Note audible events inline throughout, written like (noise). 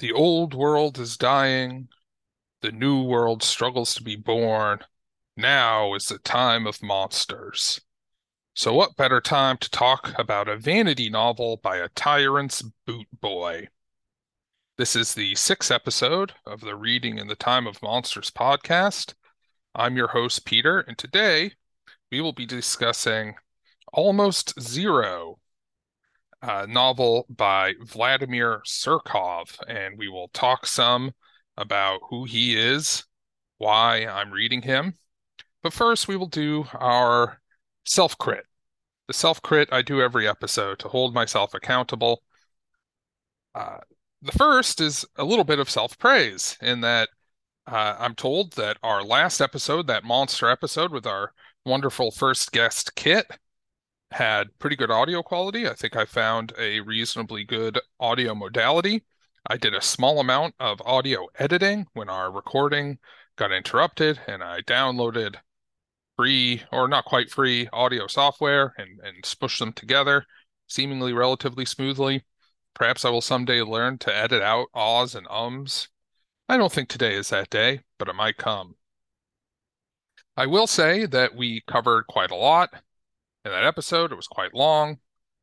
The old world is dying. The new world struggles to be born. Now is the time of monsters. So, what better time to talk about a vanity novel by a tyrant's boot boy? This is the sixth episode of the Reading in the Time of Monsters podcast. I'm your host, Peter, and today we will be discussing Almost Zero uh, novel by Vladimir Surkov, and we will talk some about who he is, why I'm reading him. But first, we will do our self crit. The self crit I do every episode to hold myself accountable. Uh, the first is a little bit of self praise in that uh, I'm told that our last episode, that monster episode with our wonderful first guest, Kit, had pretty good audio quality. I think I found a reasonably good audio modality. I did a small amount of audio editing when our recording got interrupted, and I downloaded free or not quite free audio software and, and smushed them together seemingly relatively smoothly. Perhaps I will someday learn to edit out ahs and ums. I don't think today is that day, but it might come. I will say that we covered quite a lot in that episode. It was quite long.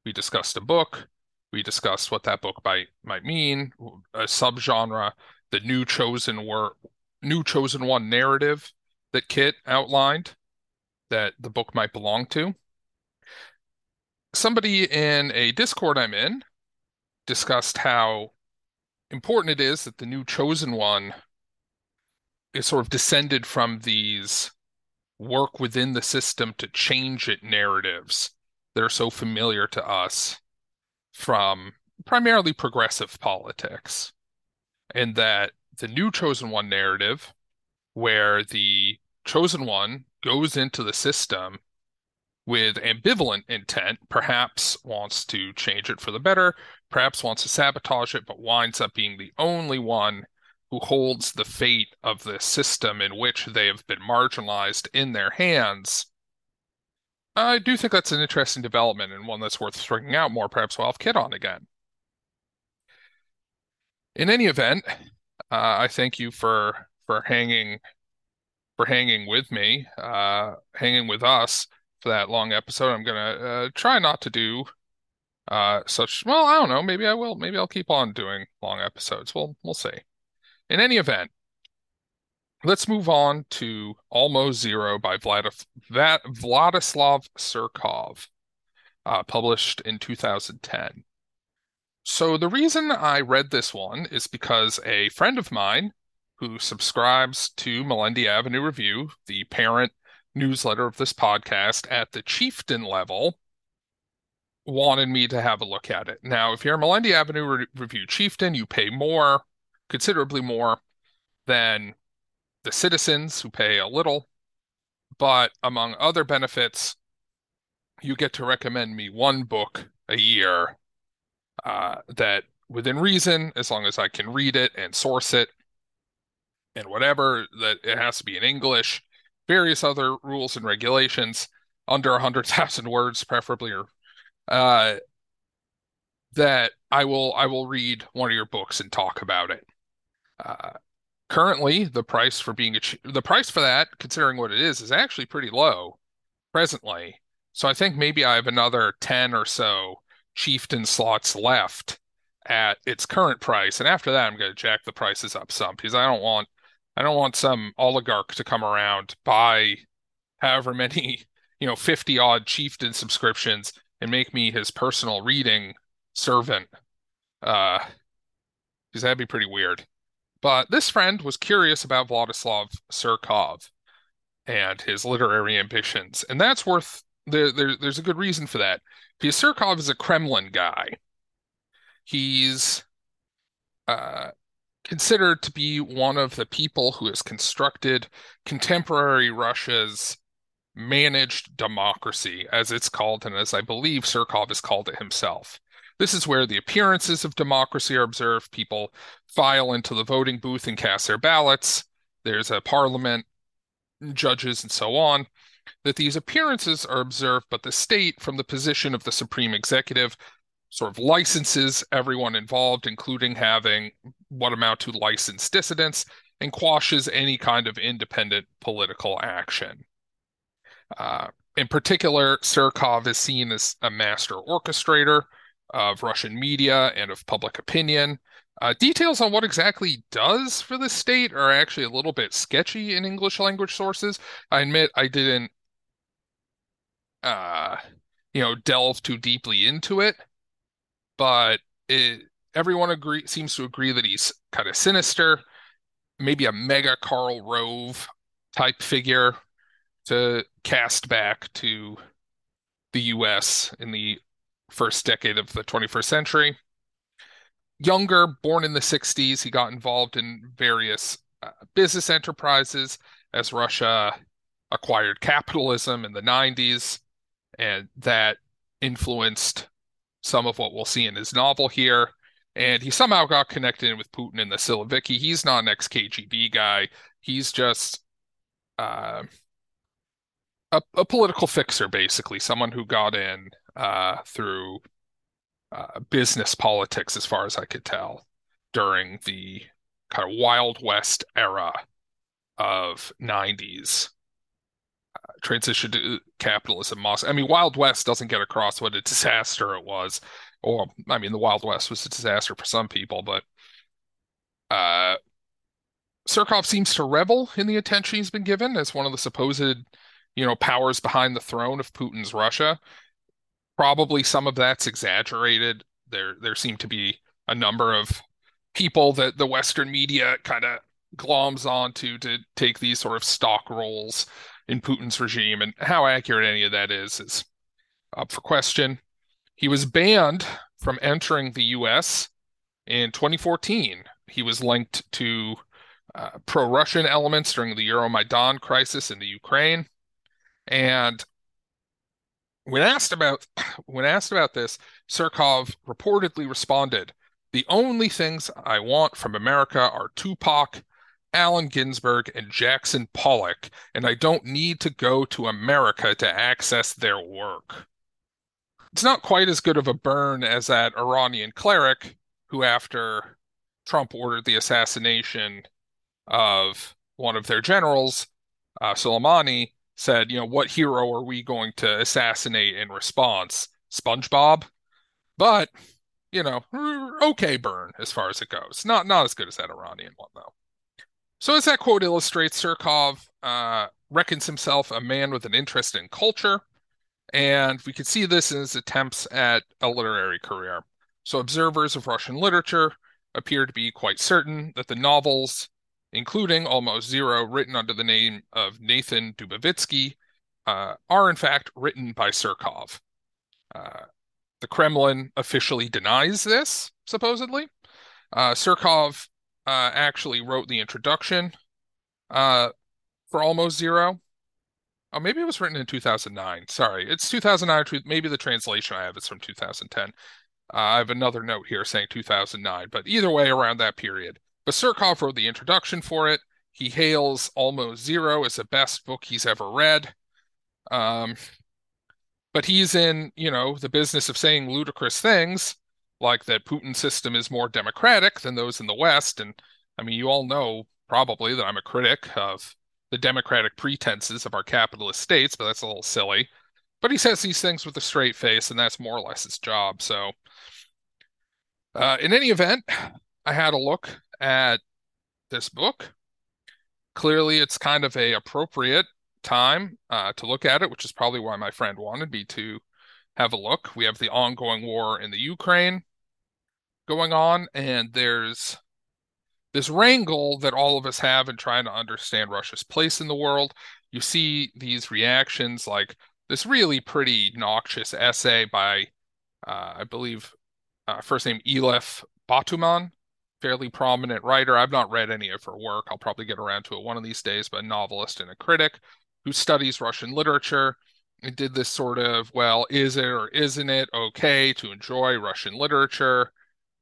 We discussed a book. We discussed what that book might might mean, a subgenre, the new chosen word, new chosen one narrative that Kit outlined that the book might belong to. Somebody in a Discord I'm in discussed how important it is that the new chosen one is sort of descended from these work within the system to change it narratives that are so familiar to us from primarily progressive politics. And that the new chosen one narrative, where the chosen one goes into the system with ambivalent intent, perhaps wants to change it for the better, perhaps wants to sabotage it, but winds up being the only one who holds the fate of the system in which they have been marginalized in their hands. I do think that's an interesting development and one that's worth stringing out more. Perhaps we'll have Kit on again. In any event, uh, I thank you for for hanging for hanging with me, uh, hanging with us for that long episode. I'm gonna uh, try not to do uh, such. Well, I don't know. Maybe I will. Maybe I'll keep on doing long episodes. We'll we'll see. In any event, let's move on to Almost Zero by Vlad- Vladislav Surkov, uh, published in 2010. So, the reason I read this one is because a friend of mine who subscribes to Melendy Avenue Review, the parent newsletter of this podcast at the chieftain level, wanted me to have a look at it. Now, if you're a Melendy Avenue Re- Review chieftain, you pay more considerably more than the citizens who pay a little. But among other benefits, you get to recommend me one book a year uh, that, within reason, as long as I can read it and source it and whatever, that it has to be in English, various other rules and regulations under 100,000 (laughs) words, preferably, or uh, that I will I will read one of your books and talk about it. Currently, the price for being a the price for that, considering what it is, is actually pretty low presently. So I think maybe I have another 10 or so chieftain slots left at its current price. And after that, I'm going to jack the prices up some because I don't want I don't want some oligarch to come around buy however many, (laughs) you know, 50 odd chieftain subscriptions and make me his personal reading servant. Uh because that'd be pretty weird. But this friend was curious about Vladislav Surkov and his literary ambitions, and that's worth there, there, there's a good reason for that. Because Surkov is a Kremlin guy. He's uh, considered to be one of the people who has constructed contemporary Russia's managed democracy, as it's called, and as I believe Surkov has called it himself. This is where the appearances of democracy are observed. People file into the voting booth and cast their ballots. There's a parliament, judges, and so on. That these appearances are observed, but the state, from the position of the supreme executive, sort of licenses everyone involved, including having what amount to licensed dissidents, and quashes any kind of independent political action. Uh, in particular, Surkov is seen as a master orchestrator of Russian media and of public opinion. Uh, details on what exactly does for the state are actually a little bit sketchy in English language sources. I admit I didn't, uh, you know, delve too deeply into it, but it, everyone agree seems to agree that he's kind of sinister, maybe a mega Karl Rove type figure to cast back to the US in the first decade of the 21st century. Younger, born in the 60s, he got involved in various uh, business enterprises as Russia acquired capitalism in the 90s, and that influenced some of what we'll see in his novel here. And he somehow got connected with Putin and the Siloviki. He's not an ex KGB guy. He's just uh, a, a political fixer, basically, someone who got in uh, through uh, business politics, as far as I could tell, during the kind of Wild West era of 90s uh, transition to capitalism. Moscow. I mean, Wild West doesn't get across what a disaster it was. Or, I mean, the Wild West was a disaster for some people, but uh, Surkov seems to revel in the attention he's been given as one of the supposed you know, powers behind the throne of Putin's Russia. Probably some of that's exaggerated. There there seem to be a number of people that the Western media kind of gloms onto to take these sort of stock roles in Putin's regime, and how accurate any of that is is up for question. He was banned from entering the U.S. in 2014. He was linked to uh, pro-Russian elements during the Euromaidan crisis in the Ukraine. And when asked about (clears throat) when asked about this, Surkov reportedly responded, "The only things I want from America are Tupac, Allen Ginsberg, and Jackson Pollock, and I don't need to go to America to access their work." It's not quite as good of a burn as that Iranian cleric who, after Trump ordered the assassination of one of their generals, uh, Soleimani, said, you know, what hero are we going to assassinate in response? SpongeBob. But, you know, okay burn as far as it goes. Not not as good as that Iranian one though. So as that quote illustrates, Surkov uh, reckons himself a man with an interest in culture, and we could see this in his attempts at a literary career. So observers of Russian literature appear to be quite certain that the novels including Almost Zero, written under the name of Nathan Dubovitsky, uh, are in fact written by Surkov. Uh, the Kremlin officially denies this, supposedly. Uh, Surkov uh, actually wrote the introduction uh, for Almost Zero. Oh, maybe it was written in 2009. Sorry, it's 2009. Maybe the translation I have is from 2010. Uh, I have another note here saying 2009, but either way, around that period. But Surkov wrote the introduction for it. He hails Almost Zero as the best book he's ever read. Um, but he's in, you know, the business of saying ludicrous things, like that Putin's system is more democratic than those in the West. And I mean, you all know probably that I'm a critic of the democratic pretenses of our capitalist states, but that's a little silly. But he says these things with a straight face, and that's more or less his job. So, uh, in any event, I had a look at this book. Clearly, it's kind of a appropriate time uh, to look at it, which is probably why my friend wanted me to have a look. We have the ongoing war in the Ukraine going on, and there's this wrangle that all of us have in trying to understand Russia's place in the world. You see these reactions, like this really pretty noxious essay by, uh, I believe, uh, first name Elif Batuman, fairly prominent writer. I've not read any of her work. I'll probably get around to it one of these days, but a novelist and a critic who studies Russian literature and did this sort of, well, is it or isn't it okay to enjoy Russian literature,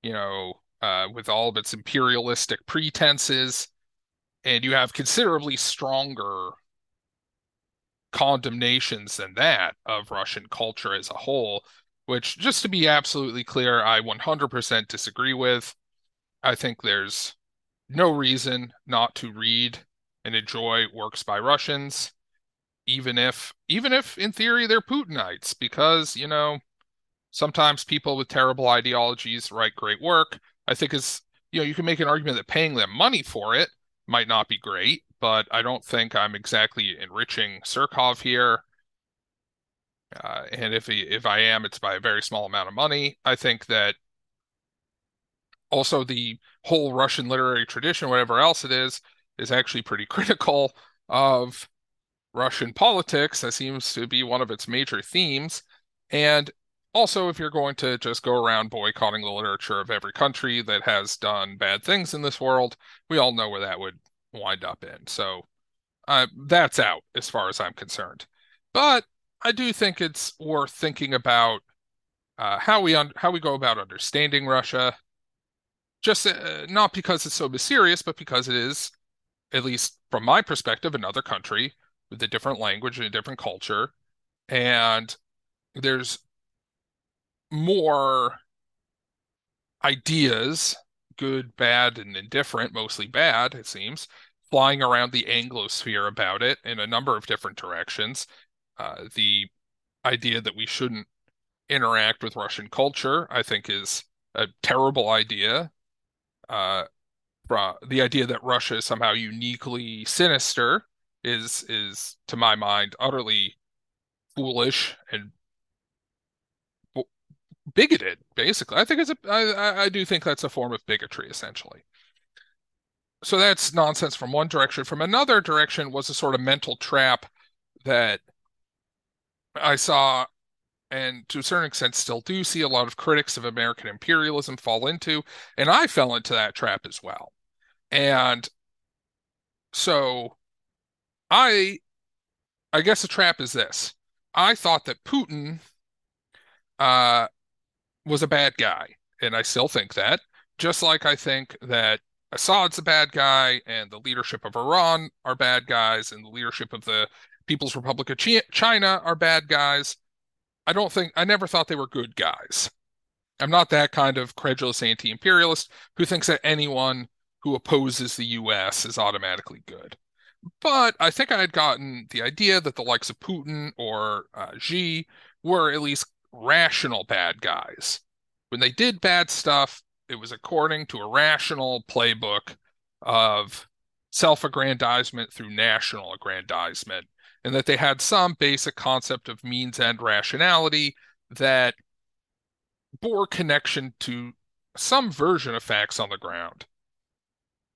you know, uh, with all of its imperialistic pretenses? And you have considerably stronger condemnations than that of Russian culture as a whole, which, just to be absolutely clear, I 100% disagree with. I think there's no reason not to read and enjoy works by Russians, even if, even if in theory they're Putinites, because, you know, sometimes people with terrible ideologies write great work. I think is, you know, you can make an argument that paying them money for it might not be great, but I don't think I'm exactly enriching Surkov here. Uh, and if he, if I am, it's by a very small amount of money. I think that also the whole Russian literary tradition, whatever else it is, is actually pretty (laughs) critical of Russian politics. That seems to be one of its major themes. And also, if you're going to just go around boycotting the literature of every country that has done bad things in this world, we all know where that would wind up in. So uh, that's out as far as I'm concerned. But I do think it's worth thinking about uh, how we un- how we go about understanding Russia. Just uh, not because it's so mysterious, but because it is, at least from my perspective, another country with a different language and a different culture, and there's more ideas, good, bad, and indifferent, mostly bad, it seems, flying around the Anglosphere about it in a number of different directions. Uh, the idea that we shouldn't interact with Russian culture, I think, is a terrible idea. Uh, the idea that Russia is somehow uniquely sinister is is to my mind utterly foolish and bigoted basically. I think it's a I, I do think that's a form of bigotry essentially. So that's nonsense from one direction. From another direction was a sort of mental trap that i saw and to a certain extent still do see a lot of critics of american imperialism fall into and i fell into that trap as well and so i i guess the trap is this i thought that putin uh was a bad guy, and I still think that. Just like I think that Assad's a bad guy, and the leadership of Iran are bad guys, and the leadership of the People's Republic of China are bad guys. I don't think I never thought they were good guys. I'm not that kind of credulous anti-imperialist who thinks that anyone who opposes the US is automatically good. But I think I had gotten the idea that the likes of Putin or uh, Xi were at least rational bad guys. When they did bad stuff, it was according to a rational playbook of self aggrandizement through national aggrandizement, and that they had some basic concept of means and rationality that bore connection to some version of facts on the ground.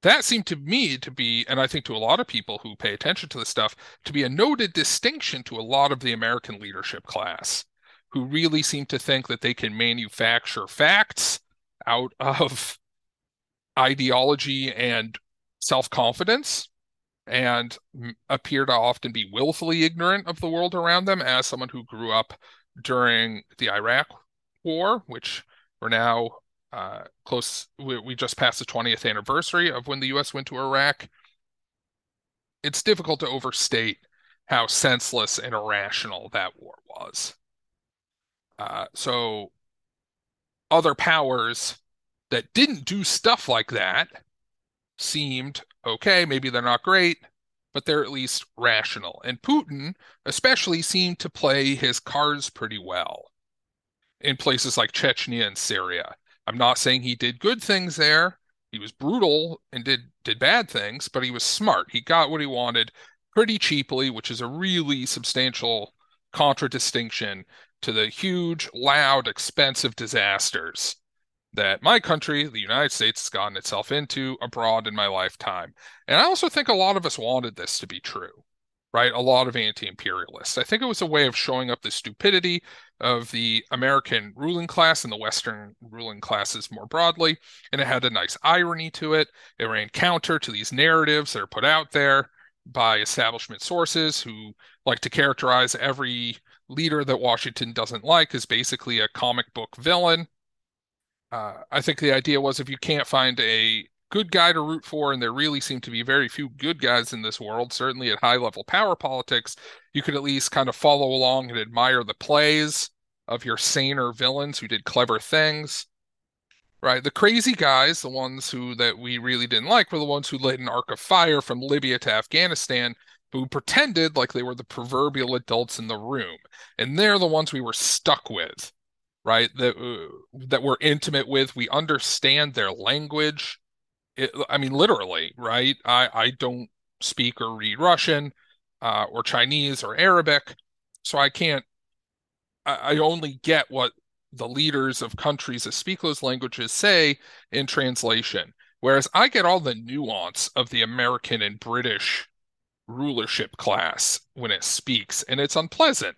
That seemed to me to be, and I think to a lot of people who pay attention to this stuff, to be a noted distinction to a lot of the American leadership class who really seem to think that they can manufacture facts out of (laughs) ideology and self confidence and appear to often be willfully ignorant of the world around them as someone who grew up during the Iraq War, which we're now uh, close. We, we just passed the 20th anniversary of when the U.S. went to Iraq. It's difficult to overstate how senseless and irrational that war was. Uh, so other powers that didn't do stuff like that seemed okay. Maybe they're not great, but they're at least rational. And Putin, especially, seemed to play his cards pretty well in places like Chechnya and Syria. I'm not saying he did good things there. He was brutal and did did bad things, but he was smart. He got what he wanted pretty cheaply, which is a really substantial contradistinction to the huge, loud, expensive disasters that my country, the United States, has gotten itself into abroad in my lifetime. And I also think a lot of us wanted this to be true, right? A lot of anti imperialists. I think it was a way of showing up the stupidity of the American ruling class and the Western ruling classes more broadly. And it had a nice irony to it. It ran counter to these narratives that are put out there by establishment sources who like to characterize every leader that Washington doesn't like as basically a comic book villain. Uh, I think the idea was if you can't find a good guy to root for, and there really seem to be very few good guys in this world, certainly at high level power politics, you could at least kind of follow along and admire the plays of your saner villains who did clever things. Right? The crazy guys, the ones who that we really didn't like, were the ones who lit an arc of fire from Libya to Afghanistan, who pretended like they were the proverbial adults in the room. And they're the ones we were stuck with, right? That uh, that we're intimate with. We understand their language. It, I mean, literally, right? I I don't speak or read Russian, uh, or Chinese or Arabic, so I can't. I, I only get what the leaders of countries that speak those languages say in translation. Whereas I get all the nuance of the American and British rulership class when it speaks, and it's unpleasant.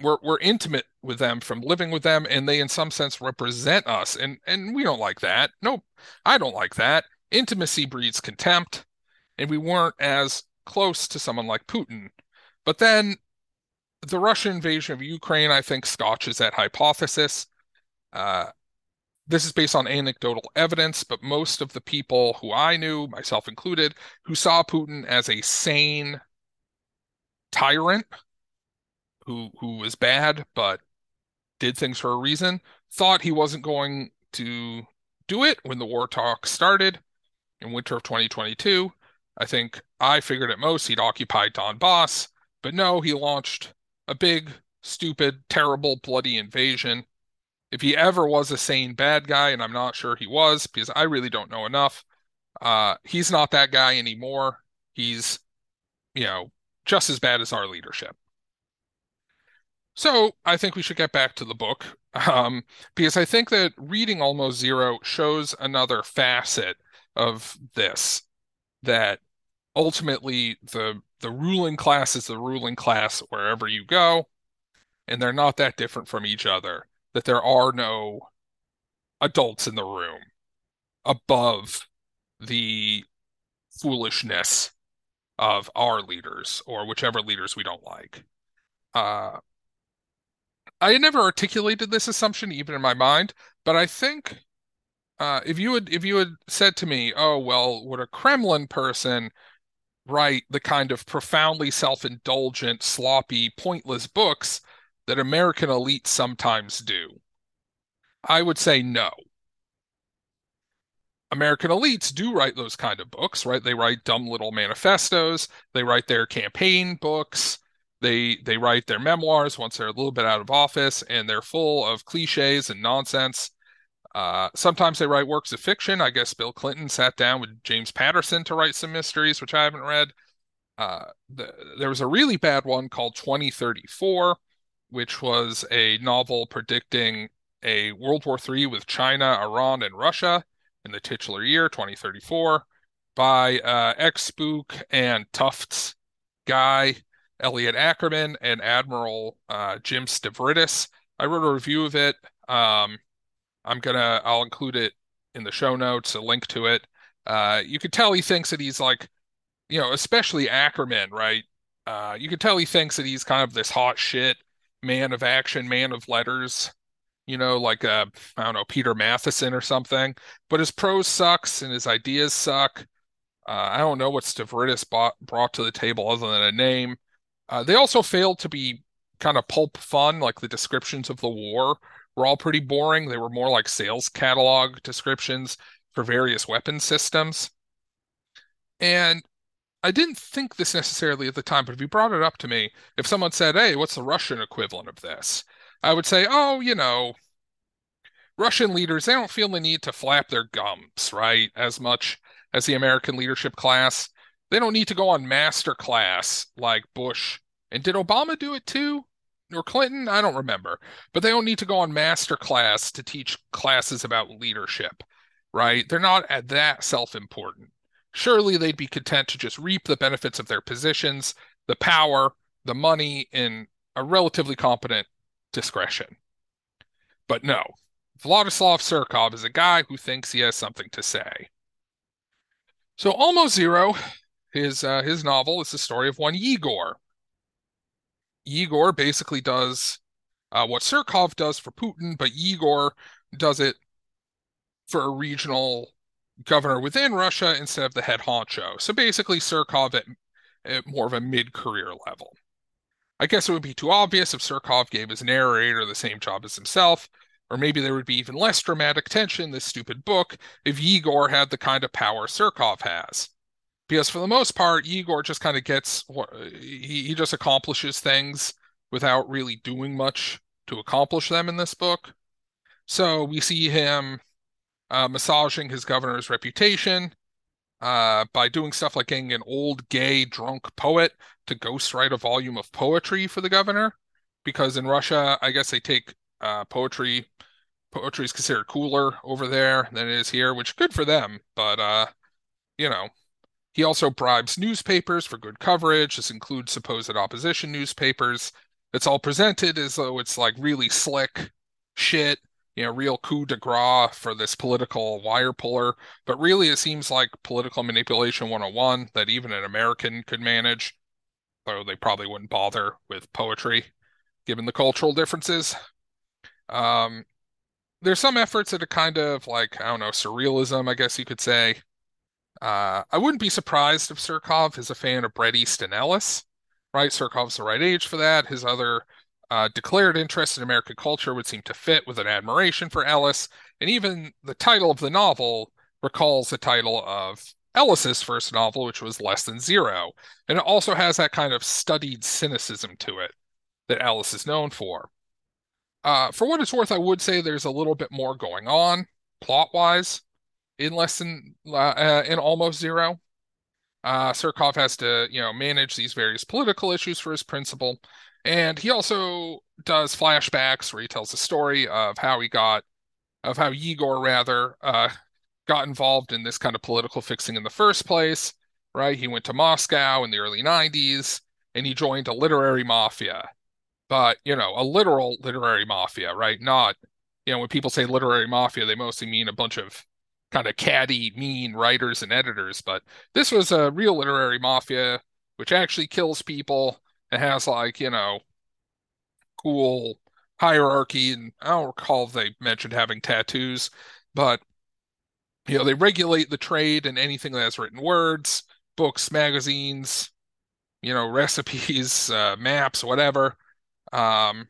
We're we're intimate with them from living with them, and they in some sense represent us, and and we don't like that. No, I don't like that. Intimacy breeds contempt, and we weren't as close to someone like Putin. But then the Russian invasion of Ukraine, I think, scotches that hypothesis. Uh, this is based on anecdotal evidence, but most of the people who I knew, myself included, who saw Putin as a sane tyrant who who was bad but did things for a reason, thought he wasn't going to do it when the war talk started in winter of 2022. I think I figured at most he'd occupy Don Donbass, but no, he launched a big, stupid, terrible, bloody invasion. If he ever was a sane bad guy, and I'm not sure he was because I really don't know enough, uh, he's not that guy anymore. He's, you know, just as bad as our leadership. So I think we should get back to the book um, because I think that reading Almost Zero shows another facet of this that ultimately the the ruling class is the ruling class wherever you go, and they're not that different from each other. That there are no adults in the room above the foolishness of our leaders or whichever leaders we don't like. Uh, I had never articulated this assumption even in my mind, but I think uh, if you had if you had said to me, "Oh well, would a Kremlin person write the kind of profoundly self-indulgent, sloppy, pointless books that American elites sometimes do?" I would say no. American elites do write those kind of books, right? They write dumb little manifestos, they write their campaign books, they they write their memoirs once they're a little bit out of office, and they're full of cliches and nonsense. Uh, sometimes they write works of fiction. I guess Bill Clinton sat down with James Patterson to write some mysteries, which I haven't read. Uh, the, there was a really bad one called 2034, which was a novel predicting a World War III with China, Iran, and Russia in the titular year 2034 by uh, ex Spook and Tufts guy Elliot Ackerman and Admiral uh, Jim Stavridis. I wrote a review of it. Um, I'm gonna I'll include it in the show notes, a link to it. Uh, you could tell he thinks that he's like, you know, especially Ackerman, right? Uh, you could tell he thinks that he's kind of this hot shit man of action, man of letters, you know, like uh, I don't know, Peter Matthiessen or something. But his prose sucks and his ideas suck. Uh, I don't know what Stavridis bought, brought to the table other than a name. Uh, they also failed to be kind of pulp fun, like the descriptions of the war were all pretty boring. They were more like sales catalog descriptions for various weapon systems. And I didn't think this necessarily at the time, but if you brought it up to me, if someone said, Hey, what's the Russian equivalent of this? I would say, Oh, you know, Russian leaders, they don't feel the need to flap their gums, right? As much as the American leadership class. They don't need to go on master class like Bush. And did Obama do it too? Or Clinton? I don't remember. But they don't need to go on master class to teach classes about leadership, right? They're not at that self important. Surely they'd be content to just reap the benefits of their positions, the power, the money in a relatively competent discretion. But no, Vladislav Surkov is a guy who thinks he has something to say. So Almost Zero, his uh, his novel, is the story of one Igor. Igor basically does uh, what Surkov does for Putin, but Igor does it for a regional governor within Russia instead of the head honcho. So basically, Surkov at, at more of a mid-career level. I guess it would be too obvious if Surkov gave his narrator the same job as himself, or maybe there would be even less dramatic tension in this stupid book if Yegor had the kind of power Surkov has. Because for the most part, Yegor just kind of gets he, he just accomplishes things without really doing much to accomplish them in this book. So we see him uh, massaging his governor's reputation uh, by doing stuff like getting an old gay drunk poet to ghostwrite a volume of poetry for the governor. Because in Russia, I guess they take uh, poetry. Poetry is considered cooler over there than it is here, which good for them. But uh, you know, he also bribes newspapers for good coverage. This includes supposed opposition newspapers. It's all presented as though it's like really slick shit you know, real coup de grace for this political wire puller. But really, it seems like political manipulation 101 that even an American could manage, though they probably wouldn't bother with poetry given the cultural differences. Um, there's some efforts at a kind of like, I don't know, surrealism, I guess you could say. Uh, I wouldn't be surprised if Surkov is a fan of Bret Easton Ellis, right? Surkov's the right age for that. His other uh, declared interest in American culture would seem to fit with an admiration for Ellis, and even the title of the novel recalls the title of Ellis's first novel, which was Less Than Zero. And it also has that kind of studied cynicism to it that Ellis is known for. Uh, for what it's worth, I would say there's a little bit more going on plot wise in less than uh, uh, in almost zero. Uh, Surkov has to, you know, manage these various political issues for his principal, and he also does flashbacks where he tells the story of how he got, of how Yegor rather, uh, got involved in this kind of political fixing in the first place, right? He went to Moscow in the early 90s and he joined a literary mafia. But, you know, a literal literary mafia, right? Not, you know, when people say literary mafia, they mostly mean a bunch of kind of catty, mean writers and editors. But this was a real literary mafia, which actually kills people it has like, you know, cool hierarchy, and I don't recall if they mentioned having tattoos, but you know, they regulate the trade and anything that has written words, books, magazines, you know, (laughs) recipes, uh, maps, whatever. Um,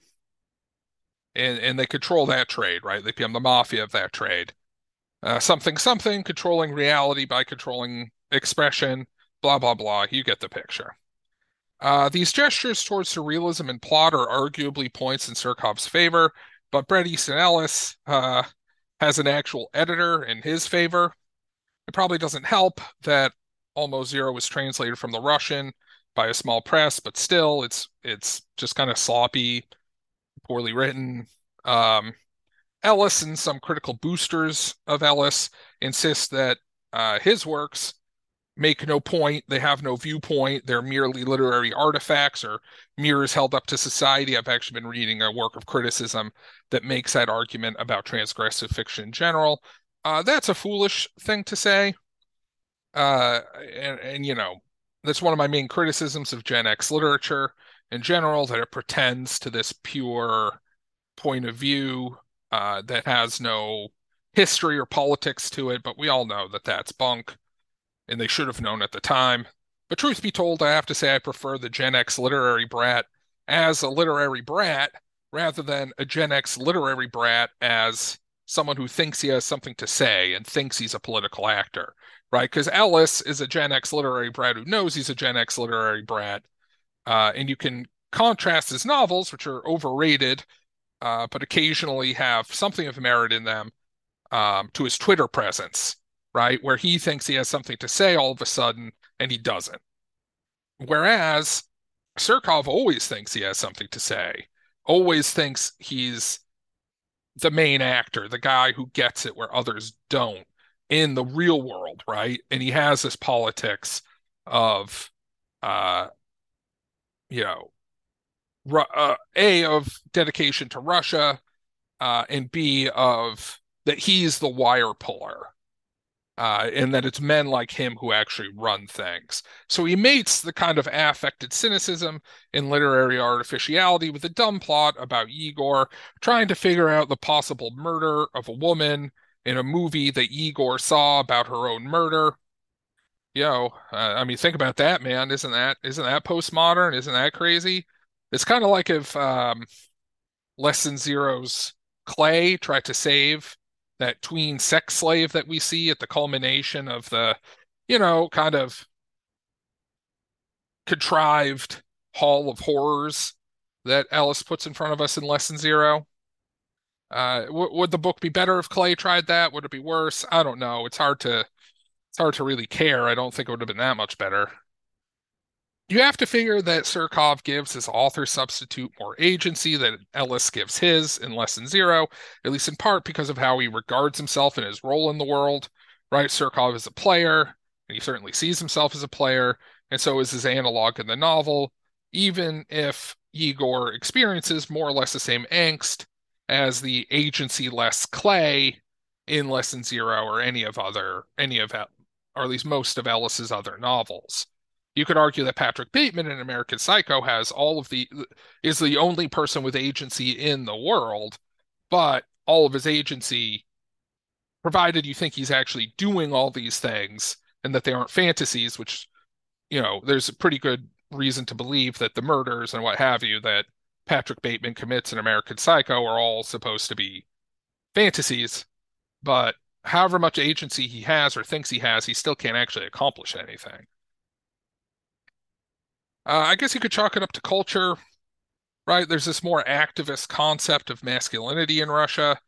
and and they control that trade, right? They become the mafia of that trade. Uh, something something controlling reality by controlling expression, blah blah blah. You get the picture. Uh, these gestures towards surrealism and plot are arguably points in Surkov's favor, but Bret Easton Ellis uh, has an actual editor in his favor. It probably doesn't help that Almost Zero was translated from the Russian by a small press, but still, it's it's just kind of sloppy, poorly written. Um, Ellis and some critical boosters of Ellis insist that uh, his works make no point. They have no viewpoint. They're merely literary artifacts or mirrors held up to society. I've actually been reading a work of criticism that makes that argument about transgressive fiction in general. Uh, that's a foolish thing to say. Uh, and, and, you know, that's one of my main criticisms of Gen X literature in general, that it pretends to this pure point of view uh, that has no history or politics to it. But we all know that that's bunk and they should have known at the time. But truth be told, I have to say I prefer the Gen X literary brat as a literary brat rather than a Gen X literary brat as someone who thinks he has something to say and thinks he's a political actor, right? Because Ellis is a Gen X literary brat who knows he's a Gen X literary brat. Uh, and you can contrast his novels, which are overrated, uh, but occasionally have something of merit in them, um, to his Twitter presence right? Where he thinks he has something to say all of a sudden and he doesn't. Whereas Surkov always thinks he has something to say, always thinks he's the main actor, the guy who gets it where others don't in the real world, right? And he has this politics of, uh, you know, uh, A, of dedication to Russia, uh, and B, of that he's the wire puller uh, and that it's men like him who actually run things. So he mates the kind of affected cynicism and literary artificiality with a dumb plot about Igor trying to figure out the possible murder of a woman in a movie that Igor saw about her own murder. Yo, uh, I mean, think about that, man. Isn't that isn't that postmodern? Isn't that crazy? It's kind of like if um, Less Than Zero's Clay tried to save that tween sex slave that we see at the culmination of the, you know, kind of contrived hall of horrors that Ellis puts in front of us in Less Than Zero. Uh, would the book be better if Clay tried that? Would it be worse? I don't know. It's hard to it's hard to really care. I don't think it would have been that much better. You have to figure that Surkov gives his author substitute more agency than Ellis gives his in Less Than Zero, at least in part because of how he regards himself and his role in the world. Right? Surkov is a player, and he certainly sees himself as a player, and so is his analog in the novel, even if Igor experiences more or less the same angst as the agency-less Clay in Less Than Zero or any of other any of or at least most of Ellis's other novels. You could argue that Patrick Bateman in American Psycho has all of the is the only person with agency in the world, but all of his agency, provided you think he's actually doing all these things and that they aren't fantasies, which you know, there's a pretty good reason to believe that the murders and what have you that Patrick Bateman commits in American Psycho are all supposed to be fantasies, but however much agency he has or thinks he has, he still can't actually accomplish anything. Uh, I guess you could chalk it up to culture, right? There's this more activist concept of masculinity in Russia.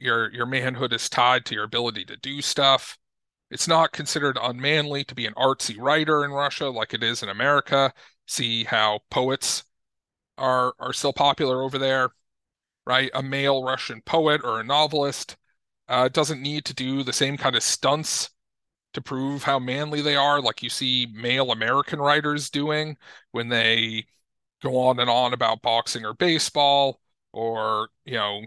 Your your manhood is tied to your ability to do stuff. It's not considered unmanly to be an artsy writer in Russia like it is in America. See how poets are are still popular over there, right? A male Russian poet or a novelist uh, doesn't need to do the same kind of stunts to prove how manly they are, like you see male American writers doing when they go on and on about boxing or baseball, or you know,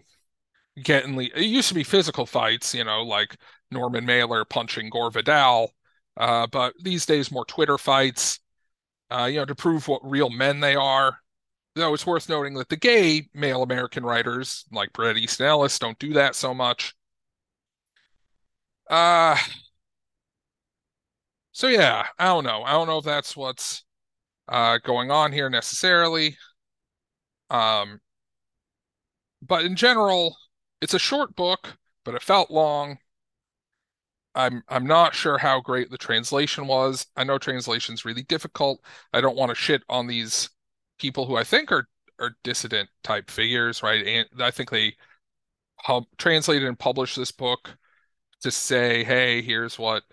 getting it used to be physical fights, you know, like Norman Mailer punching Gore Vidal. Uh, but these days, more Twitter fights, uh, you know, to prove what real men they are. Though it's worth noting that the gay male American writers, like Bret Easton Ellis, don't do that so much. Uh, so yeah, I don't know. I don't know if that's what's uh, going on here necessarily. Um, but in general, it's a short book, but it felt long. I'm I'm not sure how great the translation was. I know translation's really difficult. I don't want to shit on these people who I think are are dissident type figures, right? And I think they pub- translated and published this book to say, hey, here's what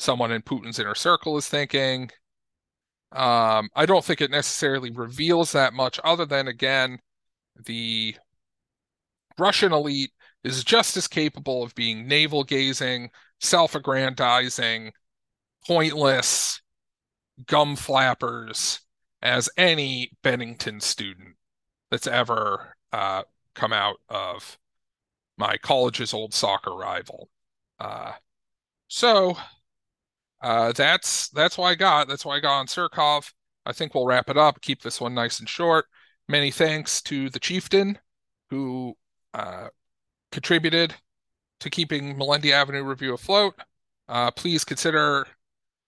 someone in Putin's inner circle is thinking. Um, I don't think it necessarily reveals that much, other than again, the Russian elite is just as capable of being navel gazing, self aggrandizing, pointless gum flappers as any Bennington student that's ever uh, come out of my college's old soccer rival. Uh, so uh, that's that's why I got. That's why I got on Surkov. I think we'll wrap it up. Keep this one nice and short. Many thanks to the chieftain who uh, contributed to keeping Melendy Avenue Review afloat. Uh, please consider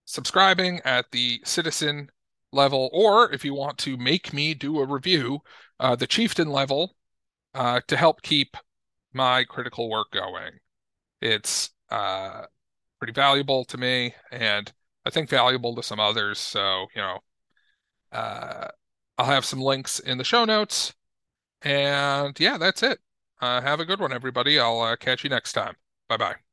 subscribing at the citizen level, or if you want to make me do a review, uh, the chieftain level uh, to help keep my critical work going. It's uh, pretty valuable to me, and I think valuable to some others. So, you know, uh, I'll have some links in the show notes. And yeah, that's it. Uh, have a good one, everybody. I'll uh, catch you next time. Bye bye.